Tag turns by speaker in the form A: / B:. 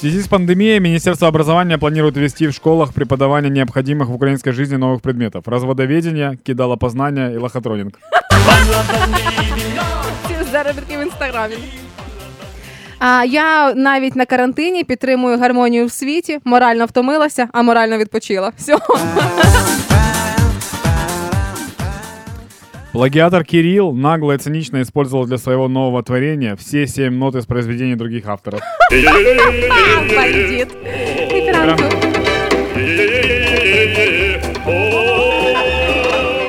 A: связи с пандемией Министерство образования планирует ввести в школах преподавание необходимых в украинской жизни новых предметов. Разводоведение, кидалопознание и лохотронинг.
B: Заробітки в інстаграмі. А я навіть на карантині підтримую гармонію в світі, морально втомилася, а морально відпочила. Все.
A: Плагиатор Кирилл нагло и цинично использовал для своего нового творения все семь нот из произведений других авторов.
B: Бандит.